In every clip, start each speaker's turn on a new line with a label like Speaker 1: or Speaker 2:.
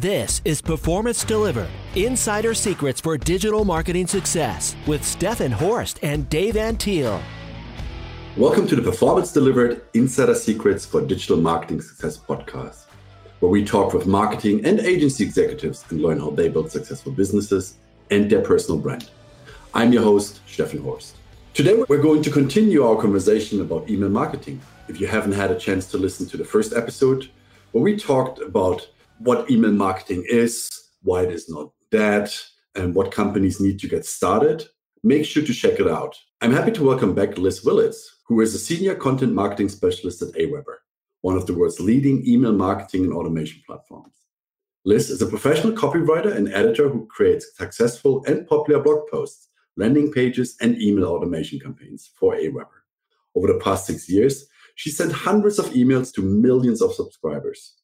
Speaker 1: This is Performance Delivered Insider Secrets for Digital Marketing Success with Stefan Horst and Dave Antil.
Speaker 2: Welcome to the Performance Delivered Insider Secrets for Digital Marketing Success podcast, where we talk with marketing and agency executives and learn how they build successful businesses and their personal brand. I'm your host, Stefan Horst. Today, we're going to continue our conversation about email marketing. If you haven't had a chance to listen to the first episode, where we talked about what email marketing is, why it is not dead, and what companies need to get started, make sure to check it out. I'm happy to welcome back Liz Willits, who is a senior content marketing specialist at AWeber, one of the world's leading email marketing and automation platforms. Liz is a professional copywriter and editor who creates successful and popular blog posts, landing pages, and email automation campaigns for AWeber. Over the past six years, she sent hundreds of emails to millions of subscribers.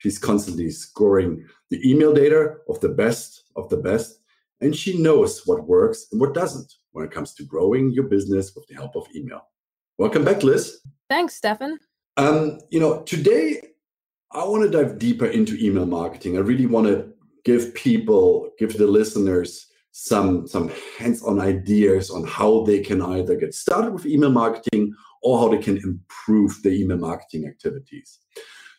Speaker 2: She's constantly scoring the email data of the best of the best, and she knows what works and what doesn't when it comes to growing your business with the help of email. Welcome back, Liz.
Speaker 3: Thanks, Stefan.
Speaker 2: Um, you know, today I want to dive deeper into email marketing. I really want to give people, give the listeners some some hands-on ideas on how they can either get started with email marketing or how they can improve their email marketing activities.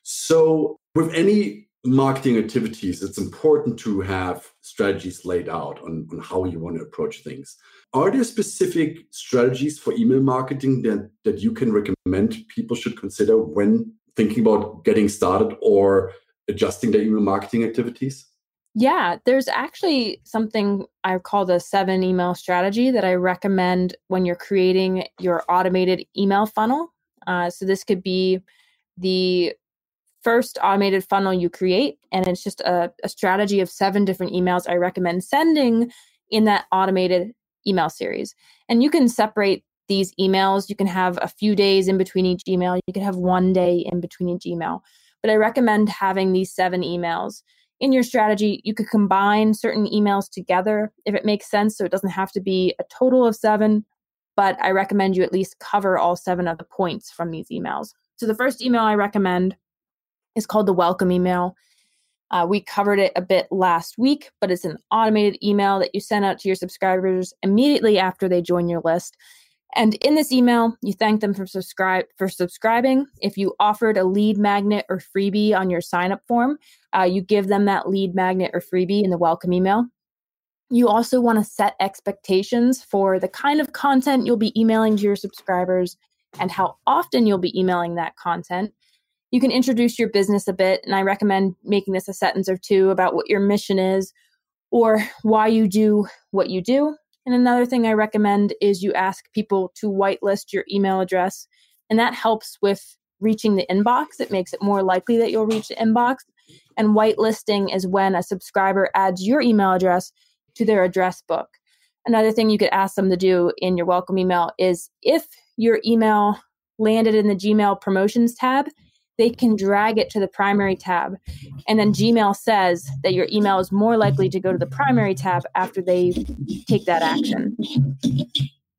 Speaker 2: So, with any marketing activities, it's important to have strategies laid out on, on how you want to approach things. Are there specific strategies for email marketing that, that you can recommend people should consider when thinking about getting started or adjusting their email marketing activities?
Speaker 3: Yeah, there's actually something I call the seven email strategy that I recommend when you're creating your automated email funnel. Uh, so, this could be the first automated funnel you create. And it's just a, a strategy of seven different emails I recommend sending in that automated email series. And you can separate these emails. You can have a few days in between each email. You can have one day in between each email. But I recommend having these seven emails. In your strategy, you could combine certain emails together if it makes sense. So it doesn't have to be a total of seven, but I recommend you at least cover all seven of the points from these emails. So the first email I recommend is called the welcome email. Uh, we covered it a bit last week, but it's an automated email that you send out to your subscribers immediately after they join your list. And in this email, you thank them for subscribe for subscribing. If you offered a lead magnet or freebie on your sign up form, uh, you give them that lead magnet or freebie in the welcome email. You also want to set expectations for the kind of content you'll be emailing to your subscribers and how often you'll be emailing that content you can introduce your business a bit. And I recommend making this a sentence or two about what your mission is or why you do what you do. And another thing I recommend is you ask people to whitelist your email address. And that helps with reaching the inbox. It makes it more likely that you'll reach the inbox. And whitelisting is when a subscriber adds your email address to their address book. Another thing you could ask them to do in your welcome email is if your email landed in the Gmail promotions tab, they can drag it to the primary tab. And then Gmail says that your email is more likely to go to the primary tab after they take that action.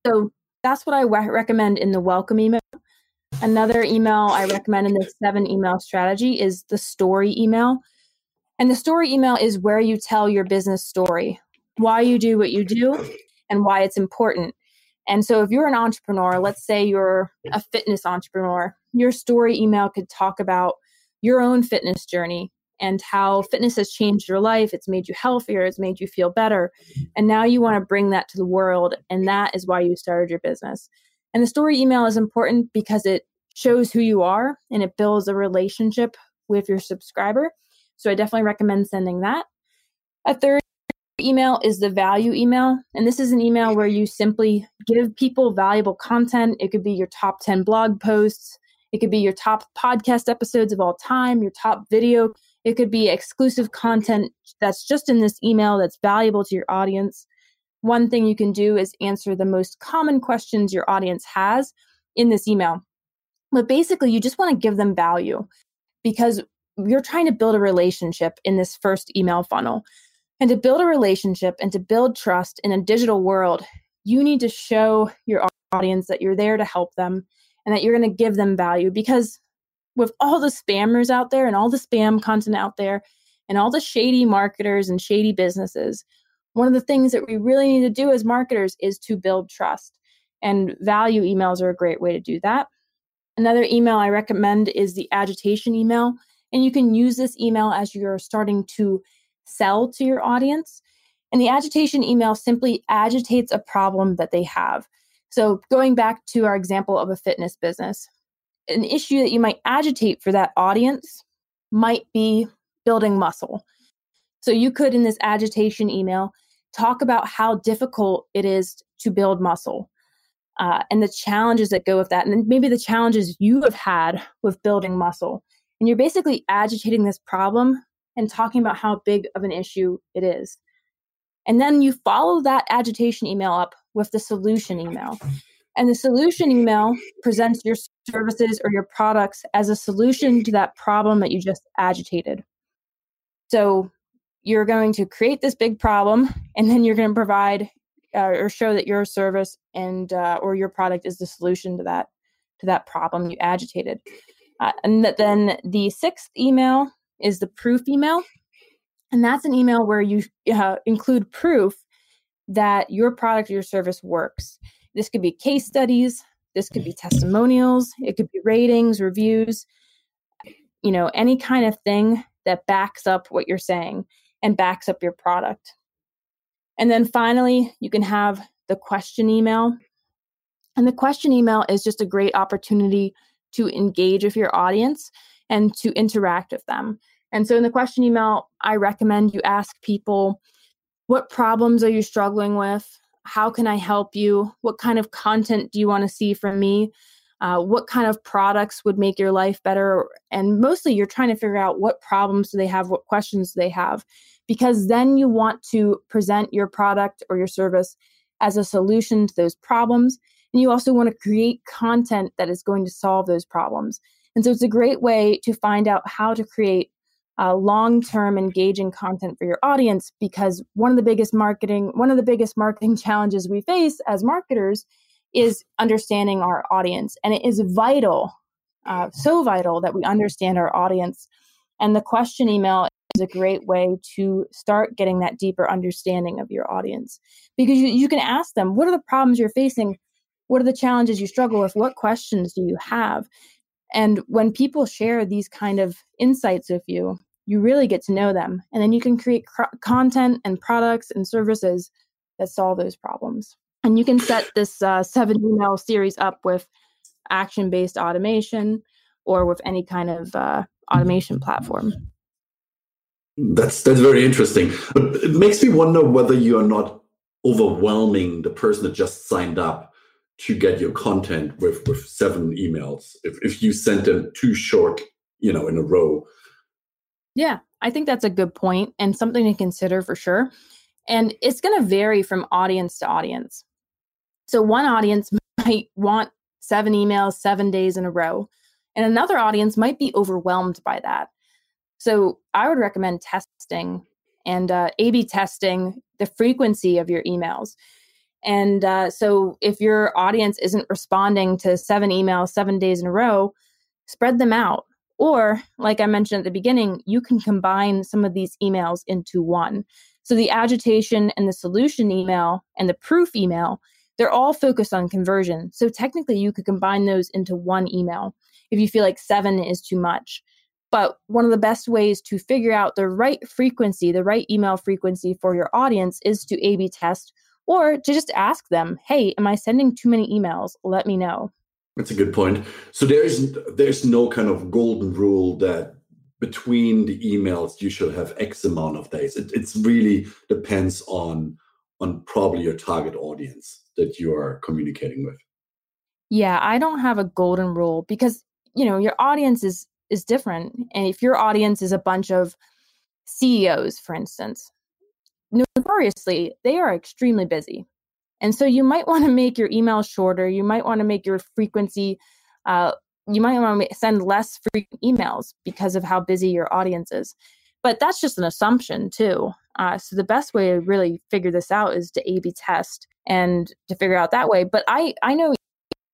Speaker 3: So that's what I re- recommend in the welcome email. Another email I recommend in this seven email strategy is the story email. And the story email is where you tell your business story, why you do what you do, and why it's important. And so, if you're an entrepreneur, let's say you're a fitness entrepreneur, your story email could talk about your own fitness journey and how fitness has changed your life. It's made you healthier, it's made you feel better. And now you want to bring that to the world. And that is why you started your business. And the story email is important because it shows who you are and it builds a relationship with your subscriber. So I definitely recommend sending that. A third email is the value email. And this is an email where you simply give people valuable content. It could be your top 10 blog posts, it could be your top podcast episodes of all time, your top video. It could be exclusive content that's just in this email that's valuable to your audience. One thing you can do is answer the most common questions your audience has in this email. But basically, you just want to give them value because you're trying to build a relationship in this first email funnel. And to build a relationship and to build trust in a digital world, you need to show your audience that you're there to help them and that you're going to give them value because with all the spammers out there and all the spam content out there, and all the shady marketers and shady businesses. One of the things that we really need to do as marketers is to build trust. And value emails are a great way to do that. Another email I recommend is the agitation email. And you can use this email as you're starting to sell to your audience. And the agitation email simply agitates a problem that they have. So, going back to our example of a fitness business, an issue that you might agitate for that audience might be building muscle. So, you could, in this agitation email, talk about how difficult it is to build muscle uh, and the challenges that go with that, and maybe the challenges you have had with building muscle. And you're basically agitating this problem and talking about how big of an issue it is. And then you follow that agitation email up with the solution email. And the solution email presents your services or your products as a solution to that problem that you just agitated. So you're going to create this big problem and then you're going to provide uh, or show that your service and uh, or your product is the solution to that to that problem you agitated. Uh, and that then the sixth email is the proof email. And that's an email where you uh, include proof that your product or your service works. This could be case mm-hmm. studies, this could be mm-hmm. testimonials, it could be ratings, reviews, you know, any kind of thing that backs up what you're saying and backs up your product. And then finally, you can have the question email. And the question email is just a great opportunity to engage with your audience and to interact with them. And so in the question email, I recommend you ask people what problems are you struggling with? How can I help you? What kind of content do you want to see from me? Uh, what kind of products would make your life better? And mostly, you're trying to figure out what problems do they have, what questions do they have, because then you want to present your product or your service as a solution to those problems. And you also want to create content that is going to solve those problems. And so it's a great way to find out how to create uh, long-term engaging content for your audience because one of the biggest marketing one of the biggest marketing challenges we face as marketers is understanding our audience. And it is vital uh, so vital that we understand our audience. And the question email is a great way to start getting that deeper understanding of your audience because you, you can ask them what are the problems you're facing? What are the challenges you struggle with? What questions do you have and when people share these kind of insights with you, you really get to know them. And then you can create cr- content and products and services that solve those problems. And you can set this uh, seven email series up with action based automation or with any kind of uh, automation platform.
Speaker 2: That's that's very interesting. But it makes me wonder whether you are not overwhelming the person that just signed up to get your content with with seven emails. If, if you sent them too short you know in a row.
Speaker 3: Yeah i think that's a good point and something to consider for sure. And it's going to vary from audience to audience. So one audience might want seven emails seven days in a row and another audience might be overwhelmed by that. So i would recommend testing and uh, a b testing the frequency of your emails and uh, so if your audience isn't responding to seven emails seven days in a row, spread them out. Or, like I mentioned at the beginning, you can combine some of these emails into one. So the agitation and the solution email and the proof email, they're all focused on conversion. So technically, you could combine those into one email if you feel like seven is too much. But one of the best ways to figure out the right frequency, the right email frequency for your audience is to A B test or to just ask them, "Hey, am I sending too many emails? Let me know."
Speaker 2: That's a good point. So there's there's no kind of golden rule that between the emails you should have X amount of days. It it's really depends on on probably your target audience that you are communicating with.
Speaker 3: Yeah, I don't have a golden rule because you know your audience is is different, and if your audience is a bunch of CEOs, for instance, notoriously, they are extremely busy. And so you might want to make your email shorter. You might want to make your frequency, uh, you might want to send less frequent emails because of how busy your audience is. But that's just an assumption, too. Uh, so the best way to really figure this out is to A B test and to figure out that way. But I, I know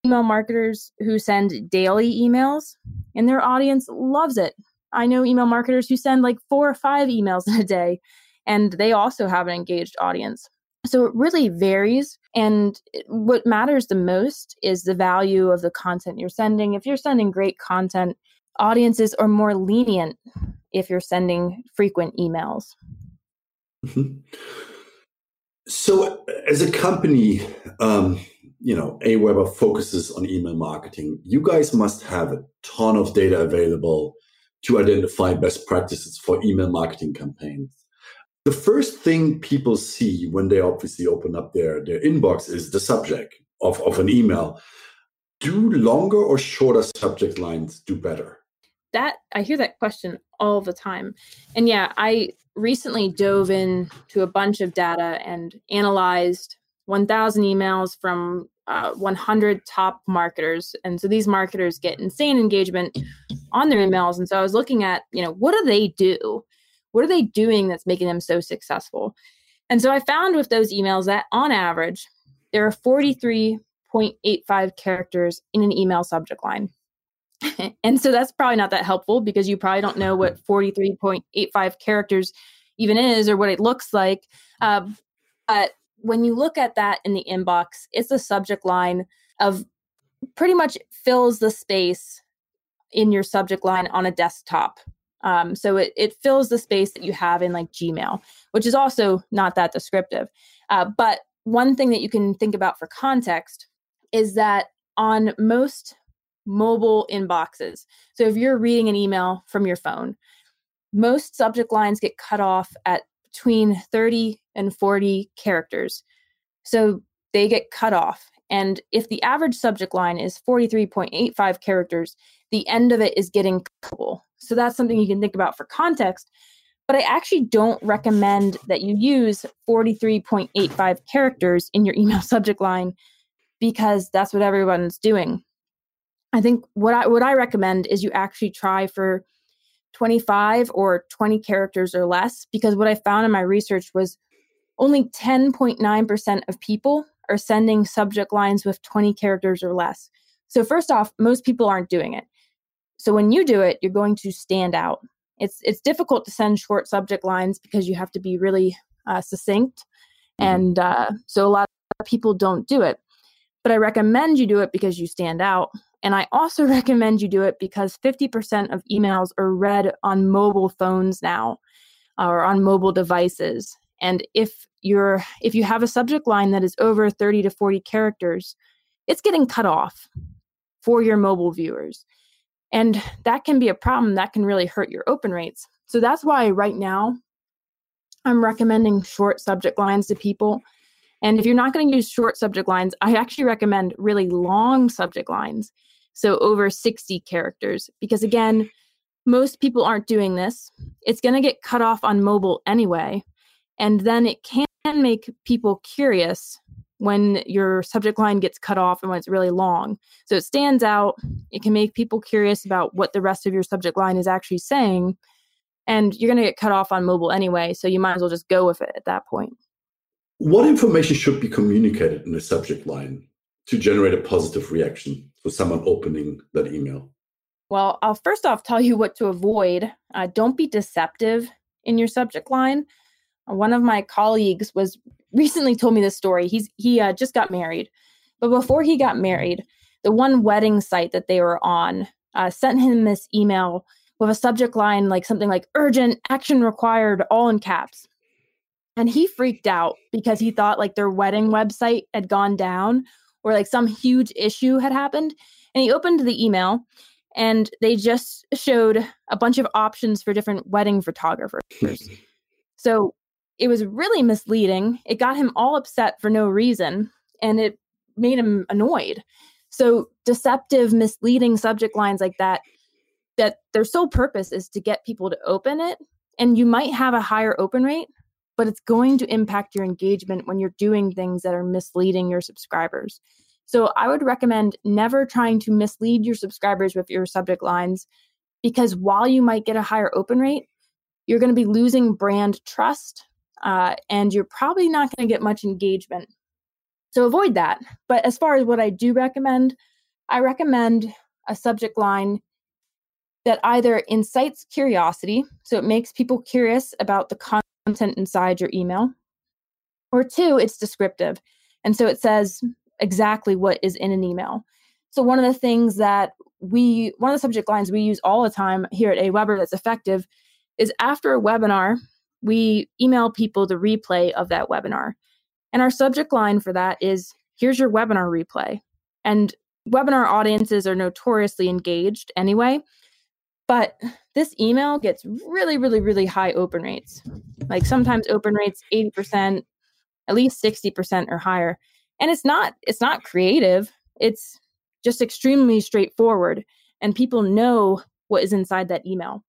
Speaker 3: email marketers who send daily emails and their audience loves it I know email marketers who send like four or five emails in a day, and they also have an engaged audience. So it really varies. And what matters the most is the value of the content you're sending. If you're sending great content, audiences are more lenient if you're sending frequent emails. Mm-hmm.
Speaker 2: So, as a company, um, you know, AWeber focuses on email marketing. You guys must have a ton of data available to identify best practices for email marketing campaigns. The first thing people see when they obviously open up their, their inbox is the subject of, of an email. Do longer or shorter subject lines do better?
Speaker 3: That I hear that question all the time. And yeah, I recently dove into a bunch of data and analyzed 1,000 emails from uh, 100 top marketers. And so these marketers get insane engagement on their emails. And so I was looking at, you know, what do they do? What are they doing that's making them so successful? And so I found with those emails that on average, there are 43.85 characters in an email subject line. and so that's probably not that helpful because you probably don't know what 43.85 characters even is or what it looks like. Uh, but when you look at that in the inbox, it's a subject line of pretty much fills the space in your subject line on a desktop. Um, so it, it fills the space that you have in like Gmail, which is also not that descriptive. Uh, but one thing that you can think about for context is that on most mobile inboxes, so if you're reading an email from your phone, most subject lines get cut off at between 30 and 40 characters. So they get cut off. And if the average subject line is 43.85 characters, the end of it is getting cuttable. So that's something you can think about for context. But I actually don't recommend that you use 43.85 characters in your email subject line because that's what everyone's doing. I think what I what I recommend is you actually try for 25 or 20 characters or less because what I found in my research was only 10.9% of people are sending subject lines with 20 characters or less. So first off, most people aren't doing it. So when you do it, you're going to stand out. It's it's difficult to send short subject lines because you have to be really uh, succinct, mm-hmm. and uh, so a lot of people don't do it. But I recommend you do it because you stand out, and I also recommend you do it because 50% of emails are read on mobile phones now, or on mobile devices. And if you're if you have a subject line that is over 30 to 40 characters, it's getting cut off for your mobile viewers. And that can be a problem that can really hurt your open rates. So that's why right now I'm recommending short subject lines to people. And if you're not going to use short subject lines, I actually recommend really long subject lines. So over 60 characters, because again, most people aren't doing this. It's going to get cut off on mobile anyway. And then it can make people curious when your subject line gets cut off and when it's really long. So it stands out. It can make people curious about what the rest of your subject line is actually saying. And you're going to get cut off on mobile anyway. So you might as well just go with it at that point.
Speaker 2: What information should be communicated in a subject line to generate a positive reaction for someone opening that email?
Speaker 3: Well, I'll first off tell you what to avoid. Uh, don't be deceptive in your subject line. One of my colleagues was recently told me this story. He's he uh, just got married, but before he got married, the one wedding site that they were on uh, sent him this email with a subject line like something like "urgent action required," all in caps. And he freaked out because he thought like their wedding website had gone down or like some huge issue had happened. And he opened the email and they just showed a bunch of options for different wedding photographers. so it was really misleading. It got him all upset for no reason and it made him annoyed. So deceptive, misleading subject lines like that that their sole purpose is to get people to open it and you might have a higher open rate, but it's going to impact your engagement when you're doing things that are misleading your subscribers. So I would recommend never trying to mislead your subscribers with your subject lines because while you might get a higher open rate, you're going to be losing brand trust uh, and you're probably not going to get much engagement. So avoid that. But as far as what I do recommend, I recommend a subject line that either incites curiosity, so it makes people curious about the content inside your email, or two, it's descriptive. And so it says exactly what is in an email. So one of the things that we one of the subject lines we use all the time here at AWeber that's effective is after a webinar, we email people the replay of that webinar. And our subject line for that is here's your webinar replay. And webinar audiences are notoriously engaged anyway. But this email gets really, really, really high open rates. Like sometimes open rates 80%, at least 60% or higher. And it's not it's not creative. It's just extremely straightforward and people know what is inside that email.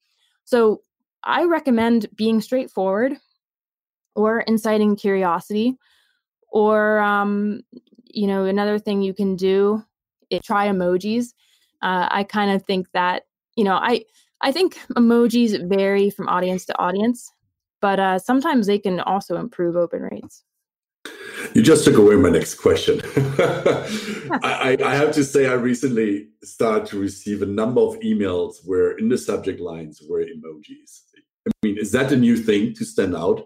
Speaker 3: So I recommend being straightforward or inciting curiosity or um, you know another thing you can do is try emojis uh, i kind of think that you know i i think emojis vary from audience to audience but uh, sometimes they can also improve open rates
Speaker 2: you just took away my next question. I, I, have to say, I recently started to receive a number of emails where in the subject lines were emojis. I mean, is that a new thing to stand out?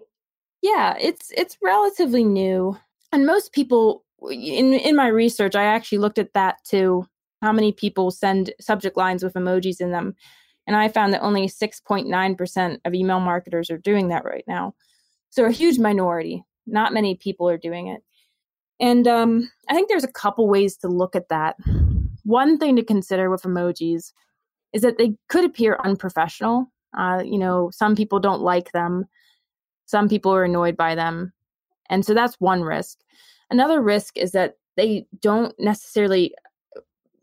Speaker 3: Yeah, it's it's relatively new, and most people in in my research, I actually looked at that too. How many people send subject lines with emojis in them? And I found that only 6.9% of email marketers are doing that right now. So a huge minority. Not many people are doing it. And um, I think there's a couple ways to look at that. One thing to consider with emojis is that they could appear unprofessional. Uh, you know, some people don't like them, some people are annoyed by them. And so that's one risk. Another risk is that they don't necessarily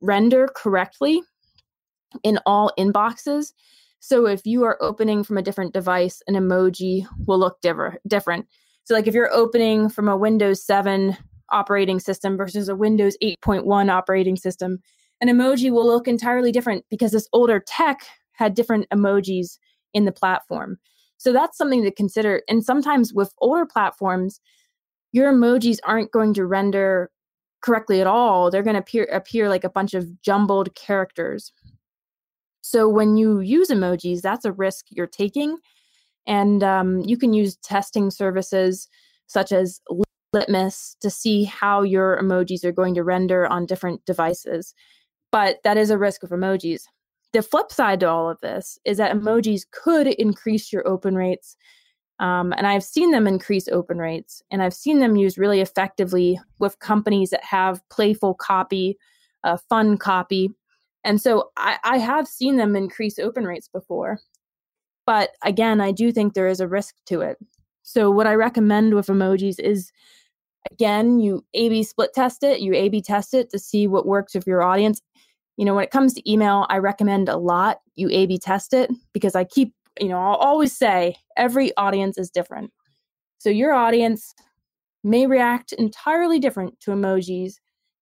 Speaker 3: render correctly in all inboxes. So if you are opening from a different device, an emoji will look differ- different. So, like if you're opening from a Windows 7 operating system versus a Windows 8.1 operating system, an emoji will look entirely different because this older tech had different emojis in the platform. So, that's something to consider. And sometimes with older platforms, your emojis aren't going to render correctly at all. They're going to appear, appear like a bunch of jumbled characters. So, when you use emojis, that's a risk you're taking and um, you can use testing services such as Litmus to see how your emojis are going to render on different devices. But that is a risk of emojis. The flip side to all of this is that emojis could increase your open rates. Um, and I've seen them increase open rates, and I've seen them used really effectively with companies that have playful copy, uh, fun copy. And so I, I have seen them increase open rates before. But again, I do think there is a risk to it. So, what I recommend with emojis is again, you A B split test it, you A B test it to see what works with your audience. You know, when it comes to email, I recommend a lot you A B test it because I keep, you know, I'll always say every audience is different. So, your audience may react entirely different to emojis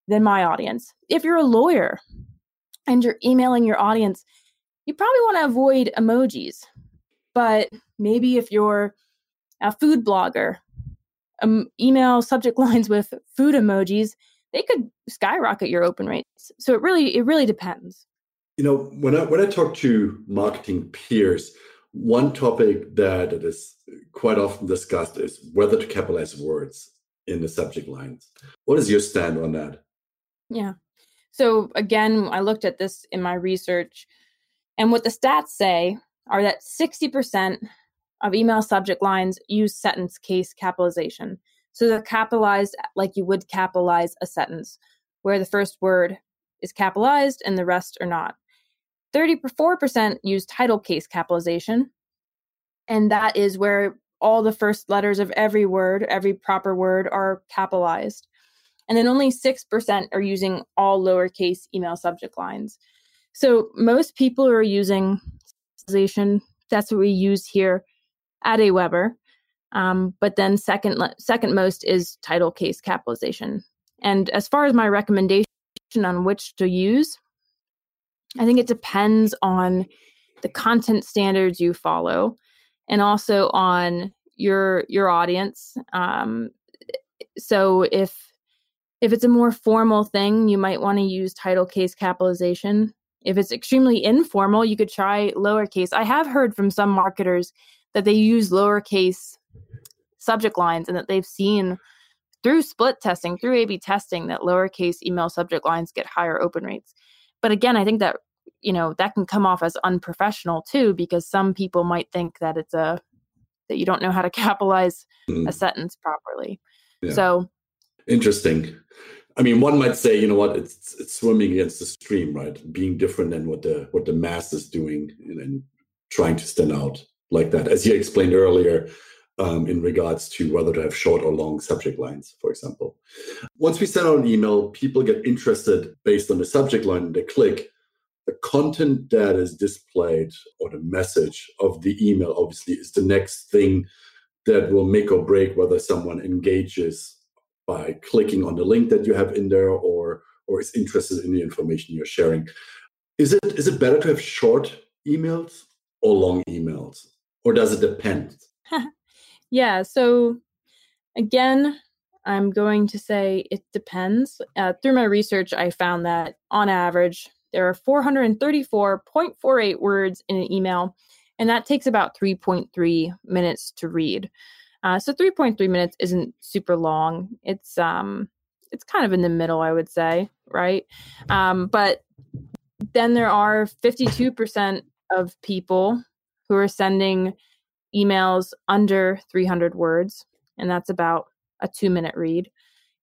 Speaker 3: than my audience. If you're a lawyer and you're emailing your audience, you probably want to avoid emojis but maybe if you're a food blogger, um, email subject lines with food emojis, they could skyrocket your open rates. So it really it really depends.
Speaker 2: You know, when I when I talk to marketing peers, one topic that is quite often discussed is whether to capitalize words in the subject lines. What is your stand on that?
Speaker 3: Yeah. So again, I looked at this in my research, and what the stats say are that 60% of email subject lines use sentence case capitalization. So they're capitalized like you would capitalize a sentence, where the first word is capitalized and the rest are not. 34% use title case capitalization, and that is where all the first letters of every word, every proper word, are capitalized. And then only 6% are using all lowercase email subject lines. So most people are using capitalization. that's what we use here at AWeber. Um, but then second second most is title case capitalization. And as far as my recommendation on which to use, I think it depends on the content standards you follow, and also on your your audience. Um, so if if it's a more formal thing, you might want to use title case capitalization. If it's extremely informal, you could try lowercase. I have heard from some marketers that they use lowercase subject lines and that they've seen through split testing, through A B testing, that lowercase email subject lines get higher open rates. But again, I think that you know that can come off as unprofessional too because some people might think that it's a that you don't know how to capitalize mm. a sentence properly yeah. so
Speaker 2: interesting i mean one might say you know what it's it's swimming against the stream right being different than what the what the mass is doing and, and trying to stand out like that as you explained earlier um, in regards to whether to have short or long subject lines, for example. Once we send out an email, people get interested based on the subject line and they click. The content that is displayed or the message of the email obviously is the next thing that will make or break whether someone engages by clicking on the link that you have in there or or is interested in the information you're sharing. Is it is it better to have short emails or long emails? Or does it depend
Speaker 3: yeah so again i'm going to say it depends uh, through my research i found that on average there are 434.48 words in an email, and that takes about 3.3 minutes to read. Uh, so 3.3 minutes isn't super long. It's um, it's kind of in the middle, I would say, right? Um, but then there are 52% of people who are sending emails under 300 words, and that's about a two minute read.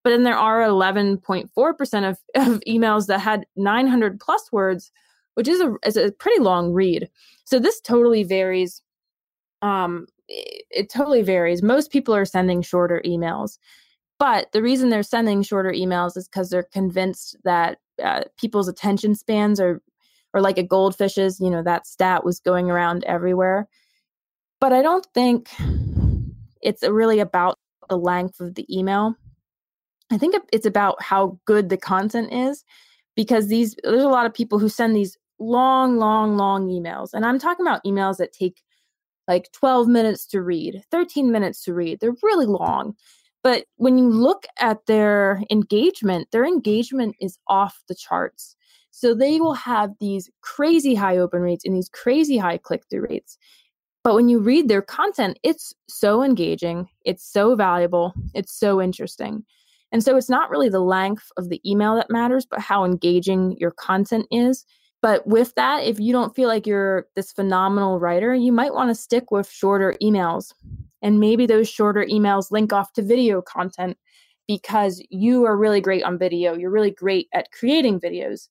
Speaker 3: But then there are 11.4% of, of emails that had 900 plus words, which is a, is a pretty long read. So this totally varies. Um, it, it totally varies. Most people are sending shorter emails. But the reason they're sending shorter emails is because they're convinced that uh, people's attention spans are, are like a goldfish's. You know, that stat was going around everywhere. But I don't think it's really about the length of the email. I think it's about how good the content is because these there's a lot of people who send these long, long, long emails. And I'm talking about emails that take like 12 minutes to read, 13 minutes to read. They're really long. But when you look at their engagement, their engagement is off the charts. So they will have these crazy high open rates and these crazy high click through rates. But when you read their content, it's so engaging, it's so valuable, it's so interesting. And so it's not really the length of the email that matters, but how engaging your content is. But with that, if you don't feel like you're this phenomenal writer, you might want to stick with shorter emails. And maybe those shorter emails link off to video content because you are really great on video. You're really great at creating videos.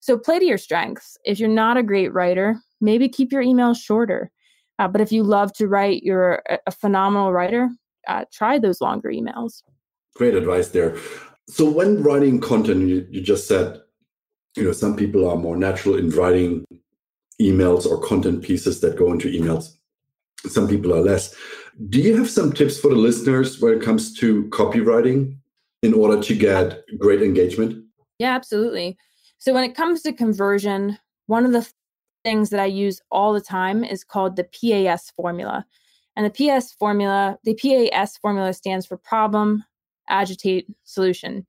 Speaker 3: So play to your strengths. If you're not a great writer, maybe keep your emails shorter. Uh, but if you love to write, you're a, a phenomenal writer, uh, try those longer emails.
Speaker 2: Great advice there. So when writing content, you, you just said, you know, some people are more natural in writing emails or content pieces that go into emails. Some people are less. Do you have some tips for the listeners when it comes to copywriting in order to get great engagement?
Speaker 3: Yeah, absolutely. So when it comes to conversion, one of the things that I use all the time is called the PAS formula. And the PAS formula, the PAS formula stands for problem, agitate solution.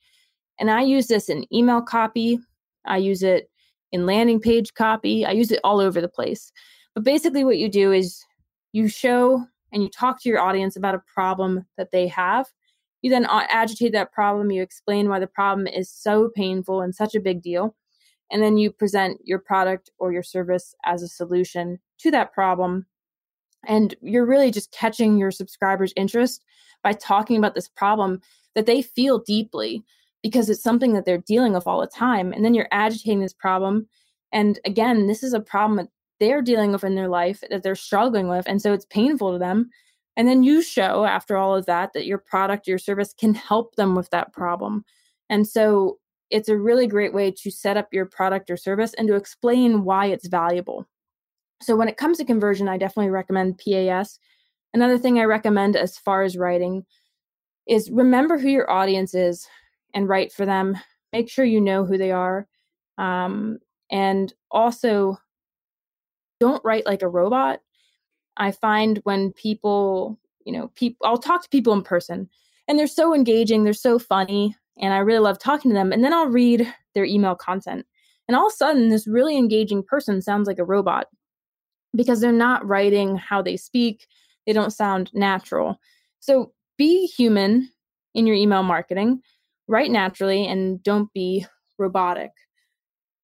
Speaker 3: And I use this in email copy, I use it in landing page copy, I use it all over the place. But basically, what you do is you show and you talk to your audience about a problem that they have. You then agitate that problem, you explain why the problem is so painful and such a big deal. And then you present your product or your service as a solution to that problem. And you're really just catching your subscribers' interest by talking about this problem that they feel deeply because it's something that they're dealing with all the time. And then you're agitating this problem. And again, this is a problem that they're dealing with in their life that they're struggling with. And so it's painful to them. And then you show after all of that that your product, your service can help them with that problem. And so it's a really great way to set up your product or service and to explain why it's valuable. So when it comes to conversion, I definitely recommend PAS. Another thing I recommend as far as writing is remember who your audience is and write for them. Make sure you know who they are. Um, and also, don't write like a robot. I find when people, you know, people, I'll talk to people in person and they're so engaging, they're so funny, and I really love talking to them. And then I'll read their email content. And all of a sudden, this really engaging person sounds like a robot because they're not writing how they speak, they don't sound natural. So be human in your email marketing, write naturally, and don't be robotic.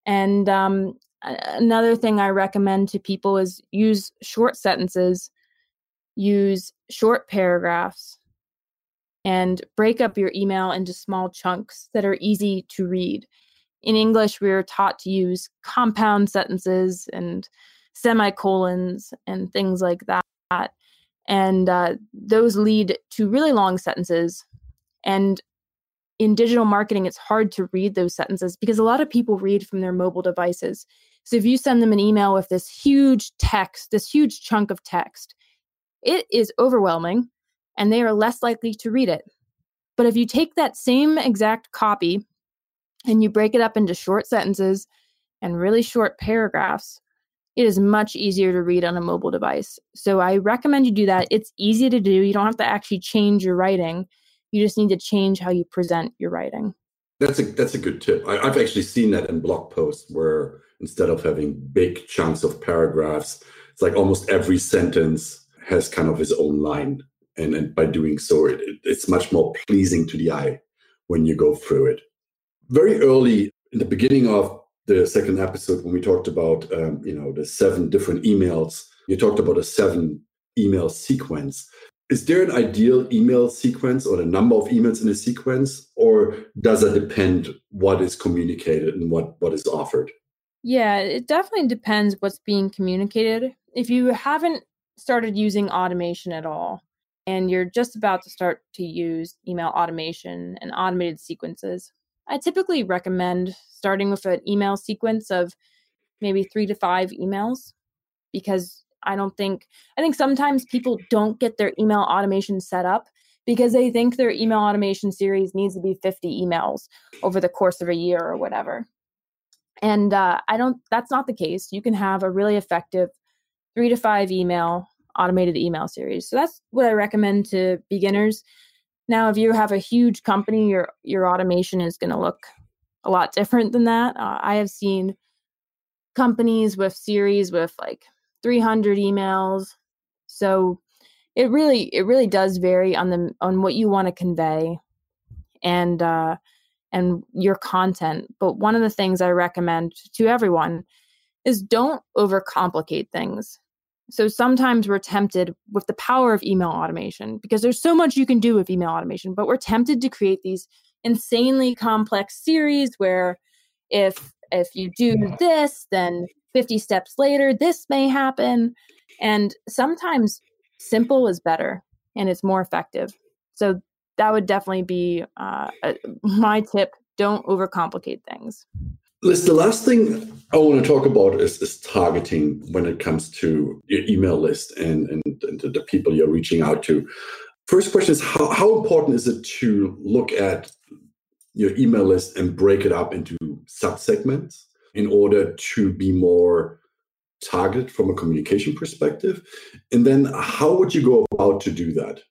Speaker 3: And um, another thing I recommend to people is use short sentences, use short paragraphs, and break up your email into small chunks that are easy to read. In English, we are taught to use compound sentences and semicolons and things like that. And uh, those lead to really long sentences. And in digital marketing, it's hard to read those sentences because a lot of people read from their mobile devices. So if you send them an email with this huge text, this huge chunk of text, it is overwhelming and they are less likely to read it. But if you take that same exact copy and you break it up into short sentences and really short paragraphs, it is much easier to read on a mobile device. So I recommend you do that. It's easy to do. You don't have to actually change your writing. You just need to change how you present your writing.
Speaker 2: That's a that's a good tip. I, have actually seen that in blog posts where instead of having big chunks of paragraphs, it's like almost every sentence has kind of its own line, and, and by doing so, it, it, it's much more pleasing to the eye when you go through it. Very early in the beginning of the second episode when we talked about um, you know the seven different emails you talked about a seven email sequence. Is there an ideal email sequence or the number of emails in a sequence or does it depend what is communicated and what what is offered?
Speaker 3: Yeah it definitely depends what's being communicated. If you haven't started using automation at all and you're just about to start to use email automation and automated sequences I typically recommend starting with an email sequence of maybe three to five emails because I don't think, I think sometimes people don't get their email automation set up because they think their email automation series needs to be 50 emails over the course of a year or whatever. And uh, I don't, that's not the case. You can have a really effective three to five email automated email series. So that's what I recommend to beginners. Now, if you have a huge company, your your automation is going to look a lot different than that. Uh, I have seen companies with series with like 300 emails. So it really it really does vary on the on what you want to convey and uh and your content. But one of the things I recommend to everyone is don't overcomplicate things. So sometimes we're tempted with the power of email automation because there's so much you can do with email automation, but we're tempted to create these insanely complex series where if if you do this, then 50 steps later this may happen. And sometimes simple is better and it's more effective. So that would definitely be uh, my tip. Don't overcomplicate things.
Speaker 2: Liz, the last thing I want to talk about is, is targeting when it comes to your email list and, and, and the people you're reaching out to. First question is how, how important is it to look at your email list and break it up into subsegments in order to be more targeted from a communication perspective? And then how would you go about to do that?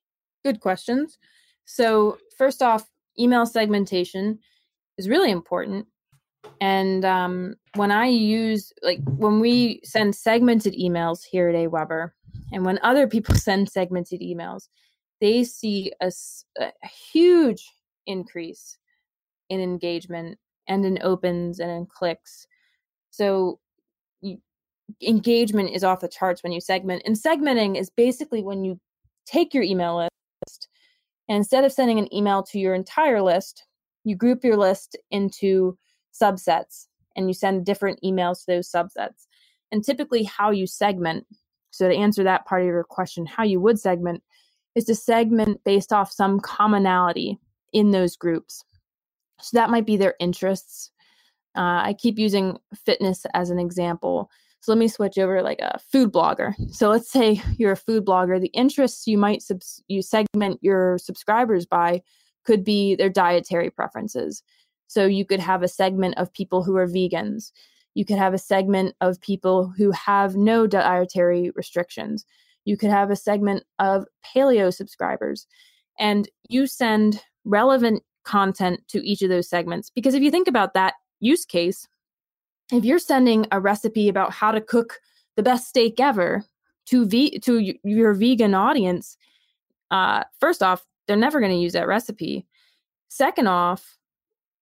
Speaker 3: Good questions. So, first off, email segmentation is really important and um, when I use, like, when we send segmented emails here at AWeber, and when other people send segmented emails, they see a, a huge increase in engagement and in opens and in clicks. So engagement is off the charts when you segment. And segmenting is basically when you take your email list and instead of sending an email to your entire list, you group your list into subsets and you send different emails to those subsets. And typically, how you segment, so to answer that part of your question, how you would segment is to segment based off some commonality in those groups. So that might be their interests. Uh, I keep using fitness as an example. So let me switch over like a food blogger. So let's say you're a food blogger. The interests you might subs- you segment your subscribers by could be their dietary preferences. So you could have a segment of people who are vegans. You could have a segment of people who have no dietary restrictions. You could have a segment of paleo subscribers. And you send relevant content to each of those segments. Because if you think about that use case, if you're sending a recipe about how to cook the best steak ever to v to your vegan audience, uh, first off, they're never going to use that recipe. Second off,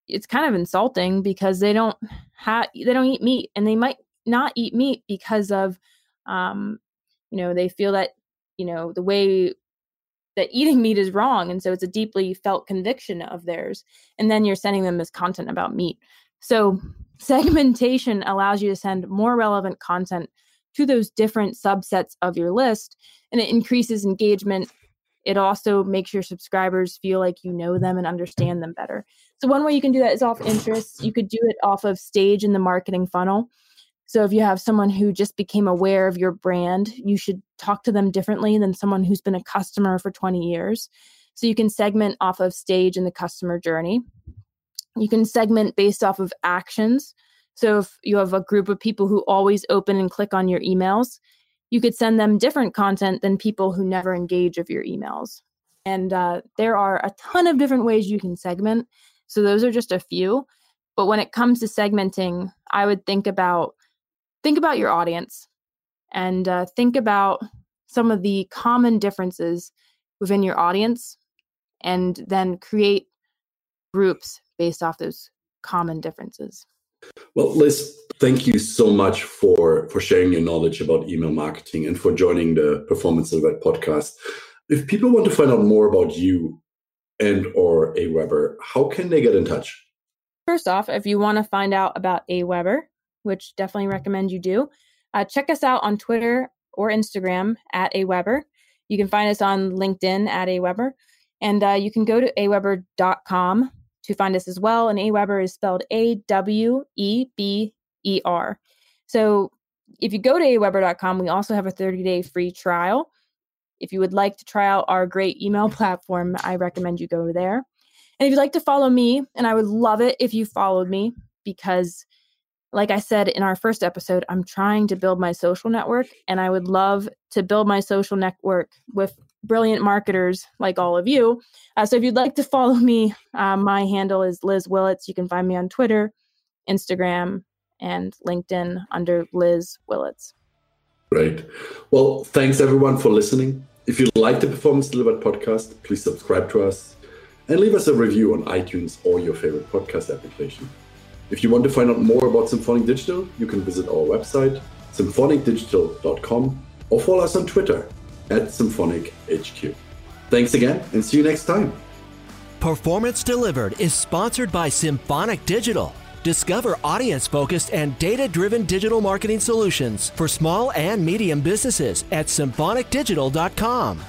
Speaker 3: it's kind of insulting because they don't have they don't eat meat and they might not eat meat because of um you know they feel that you know the way that eating meat is wrong and so it's a deeply felt conviction of theirs and then you're sending them this content about meat. So segmentation allows you to send more relevant content to those different subsets of your list and it increases engagement it also makes your subscribers feel like you know them and understand them better so one way you can do that is off interests you could do it off of stage in the marketing funnel so if you have someone who just became aware of your brand, you should talk to them differently than someone who's been a customer for 20 years. So you can segment off of stage in the customer journey. You can segment based off of actions. So if you have a group of people who always open and click on your emails, you could send them different content than people who never engage of your emails. And uh, there are a ton of different ways you can segment. So those are just a few. But when it comes to segmenting, I would think about think about your audience and uh, think about some of the common differences within your audience and then create groups based off those common differences
Speaker 2: well liz thank you so much for for sharing your knowledge about email marketing and for joining the performance delivered podcast if people want to find out more about you and or aweber how can they get in touch
Speaker 3: first off if you want to find out about aweber which definitely recommend you do. Uh, check us out on Twitter or Instagram at aweber. You can find us on LinkedIn at aweber. And uh, you can go to aweber.com to find us as well. And aweber is spelled A W E B E R. So if you go to aweber.com, we also have a 30 day free trial. If you would like to try out our great email platform, I recommend you go there. And if you'd like to follow me, and I would love it if you followed me because like I said in our first episode, I'm trying to build my social network, and I would love to build my social network with brilliant marketers like all of you. Uh, so if you'd like to follow me, uh, my handle is Liz Willits. You can find me on Twitter, Instagram, and LinkedIn under Liz Willits.
Speaker 2: Great. Well, thanks everyone for listening. If you like the Performance Delivered podcast, please subscribe to us and leave us a review on iTunes or your favorite podcast application. If you want to find out more about Symphonic Digital, you can visit our website, symphonicdigital.com, or follow us on Twitter at Symphonic HQ. Thanks again, and see you next time.
Speaker 1: Performance Delivered is sponsored by Symphonic Digital. Discover audience focused and data driven digital marketing solutions for small and medium businesses at symphonicdigital.com.